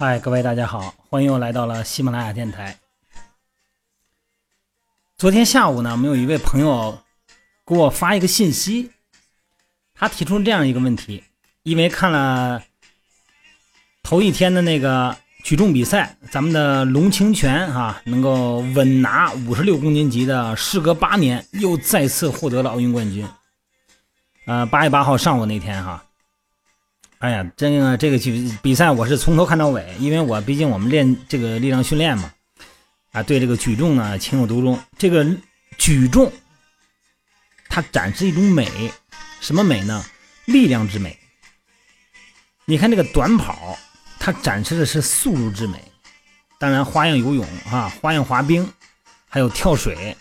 嗨，各位大家好，欢迎又来到了喜马拉雅电台。昨天下午呢，我们有一位朋友给我发一个信息，他提出这样一个问题：因为看了头一天的那个举重比赛，咱们的龙清泉哈能够稳拿五十六公斤级的，时隔八年又再次获得了奥运冠军。呃，八月八号上午那天哈。哎呀，真个这个比比赛我是从头看到尾，因为我毕竟我们练这个力量训练嘛，啊，对这个举重呢情有独钟。这个举重，它展示一种美，什么美呢？力量之美。你看这个短跑，它展示的是速度之美。当然，花样游泳啊，花样滑冰，还有跳水，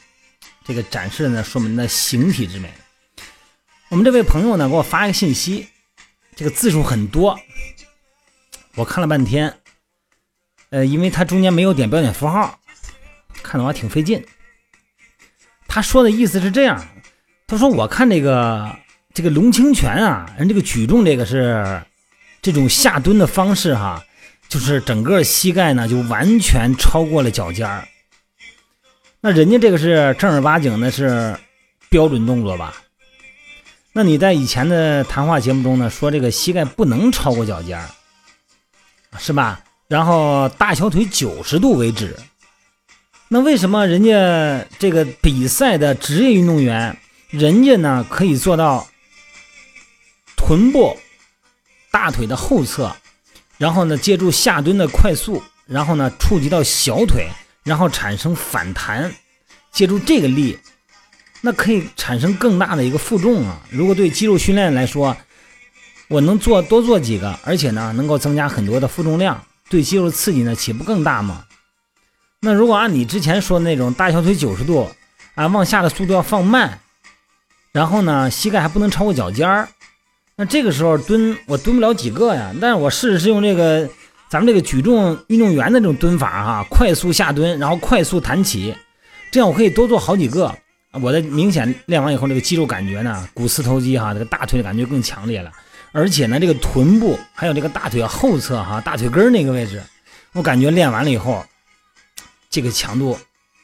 这个展示的呢，说明的形体之美。我们这位朋友呢，给我发一个信息。这个字数很多，我看了半天，呃，因为他中间没有点标点符号，看的我还挺费劲。他说的意思是这样，他说我看这个这个龙清泉啊，人这个举重这个是这种下蹲的方式哈，就是整个膝盖呢就完全超过了脚尖儿。那人家这个是正儿八经的是标准动作吧？那你在以前的谈话节目中呢，说这个膝盖不能超过脚尖儿是吧？然后大小腿九十度为止。那为什么人家这个比赛的职业运动员，人家呢可以做到臀部、大腿的后侧，然后呢借助下蹲的快速，然后呢触及到小腿，然后产生反弹，借助这个力。那可以产生更大的一个负重啊！如果对肌肉训练来说，我能做多做几个，而且呢能够增加很多的负重量，对肌肉刺激呢岂不更大吗？那如果按你之前说的那种大小腿九十度啊，往下的速度要放慢，然后呢膝盖还不能超过脚尖儿，那这个时候蹲我蹲不了几个呀。但是我试试用这个咱们这个举重运动员的这种蹲法哈，快速下蹲，然后快速弹起，这样我可以多做好几个。我的明显练完以后，这个肌肉感觉呢，股四头肌哈，这个大腿的感觉更强烈了，而且呢，这个臀部还有这个大腿后侧哈，大腿根那个位置，我感觉练完了以后，这个强度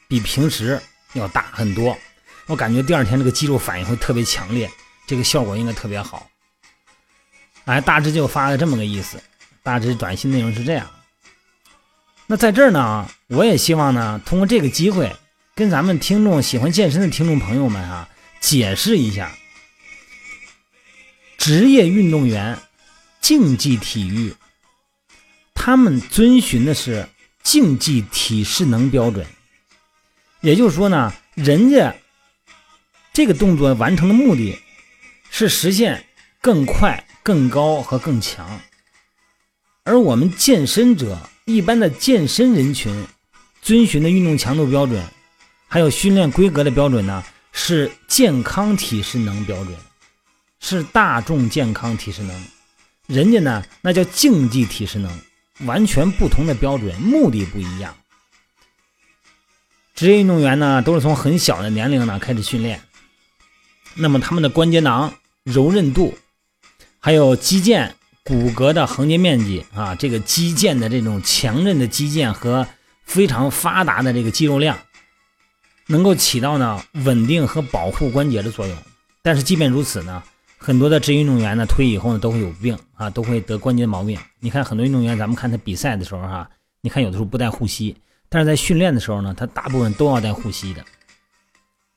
比平时要大很多。我感觉第二天这个肌肉反应会特别强烈，这个效果应该特别好。哎，大致就发了这么个意思，大致短信内容是这样。那在这儿呢，我也希望呢，通过这个机会。跟咱们听众喜欢健身的听众朋友们啊，解释一下，职业运动员、竞技体育，他们遵循的是竞技体适能标准。也就是说呢，人家这个动作完成的目的是实现更快、更高和更强，而我们健身者一般的健身人群遵循的运动强度标准。还有训练规格的标准呢，是健康体适能标准，是大众健康体适能。人家呢，那叫竞技体适能，完全不同的标准，目的不一样。职业运动员呢，都是从很小的年龄呢开始训练，那么他们的关节囊柔韧度，还有肌腱骨骼的横截面积啊，这个肌腱的这种强韧的肌腱和非常发达的这个肌肉量。能够起到呢稳定和保护关节的作用，但是即便如此呢，很多的职业运动员呢退役以后呢都会有病啊，都会得关节毛病。你看很多运动员，咱们看他比赛的时候哈，你看有的时候不带护膝，但是在训练的时候呢，他大部分都要带护膝的。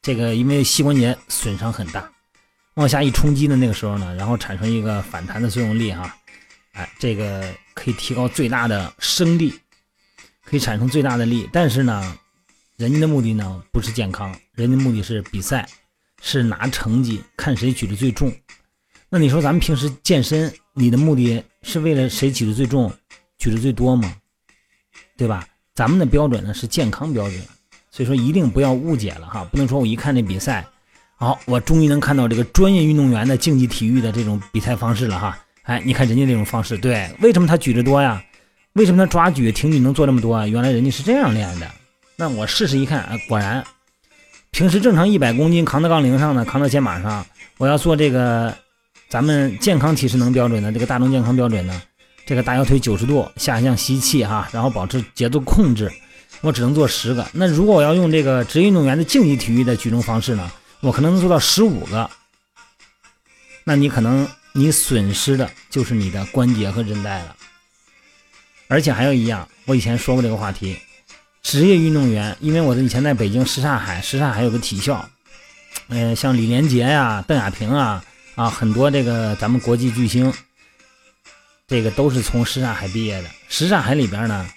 这个因为膝关节损伤很大，往下一冲击的那个时候呢，然后产生一个反弹的作用力哈，哎，这个可以提高最大的升力，可以产生最大的力，但是呢。人家的目的呢不是健康，人家目的是比赛，是拿成绩，看谁举的最重。那你说咱们平时健身，你的目的是为了谁举的最重，举的最多吗？对吧？咱们的标准呢是健康标准，所以说一定不要误解了哈，不能说我一看这比赛，好，我终于能看到这个专业运动员的竞技体育的这种比赛方式了哈。哎，你看人家这种方式，对，为什么他举的多呀？为什么他抓举、挺举能做这么多啊？原来人家是这样练的。那我试试一看，啊，果然，平时正常一百公斤扛到杠铃上呢，扛到肩膀上，我要做这个咱们健康体适能标准的这个大众健康标准呢，这个大腰腿九十度下降吸气哈，然后保持节奏控制，我只能做十个。那如果我要用这个职业运动员的竞技体育的举重方式呢，我可能能做到十五个。那你可能你损失的就是你的关节和韧带了。而且还有一样，我以前说过这个话题，职业运动员，因为我的以前在北京什刹海，什刹海有个体校，嗯，像李连杰呀、邓亚萍啊，啊，很多这个咱们国际巨星，这个都是从什刹海毕业的。什刹海里边呢，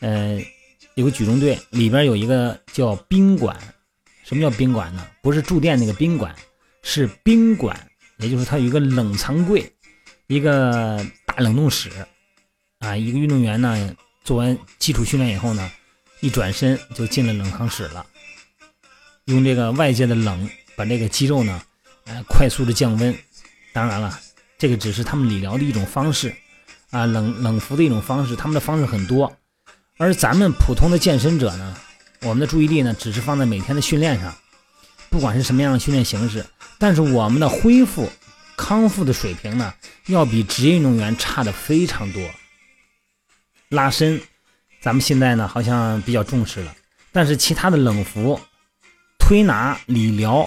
呃，有个举重队，里边有一个叫宾馆。什么叫宾馆呢？不是住店那个宾馆，是宾馆，也就是它有一个冷藏柜，一个大冷冻室。啊，一个运动员呢，做完基础训练以后呢，一转身就进了冷藏室了，用这个外界的冷把这个肌肉呢，呃，快速的降温。当然了，这个只是他们理疗的一种方式，啊，冷冷敷的一种方式。他们的方式很多，而咱们普通的健身者呢，我们的注意力呢，只是放在每天的训练上，不管是什么样的训练形式，但是我们的恢复康复的水平呢，要比职业运动员差的非常多。拉伸，咱们现在呢好像比较重视了，但是其他的冷敷、推拿、理疗，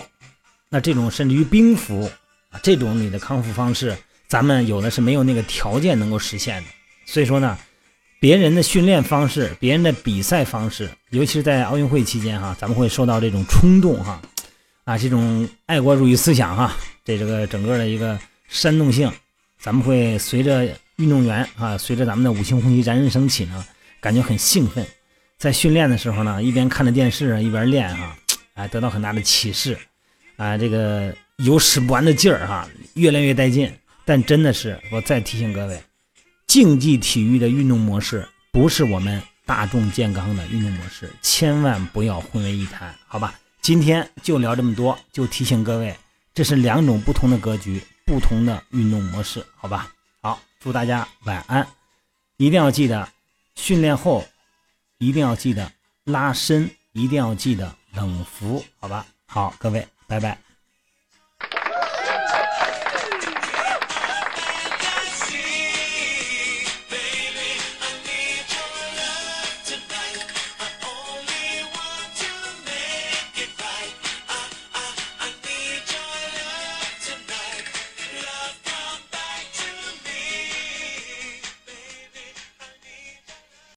那这种甚至于冰敷啊，这种你的康复方式，咱们有的是没有那个条件能够实现的。所以说呢，别人的训练方式、别人的比赛方式，尤其是在奥运会期间哈，咱们会受到这种冲动哈，啊，这种爱国主义思想哈，这这个整个的一个煽动性，咱们会随着。运动员啊，随着咱们的五星红旗冉冉升起呢，感觉很兴奋。在训练的时候呢，一边看着电视一边练哈，哎，得到很大的启示，啊，这个有使不完的劲儿哈，越练越带劲。但真的是，我再提醒各位，竞技体育的运动模式不是我们大众健康的运动模式，千万不要混为一谈，好吧？今天就聊这么多，就提醒各位，这是两种不同的格局，不同的运动模式，好吧？好祝大家晚安，一定要记得训练后一定要记得拉伸，一定要记得冷敷，好吧？好，各位，拜拜。